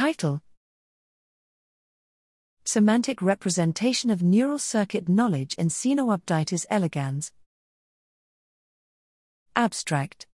Title Semantic representation of neural circuit knowledge in Caenorhabditis elegans. Abstract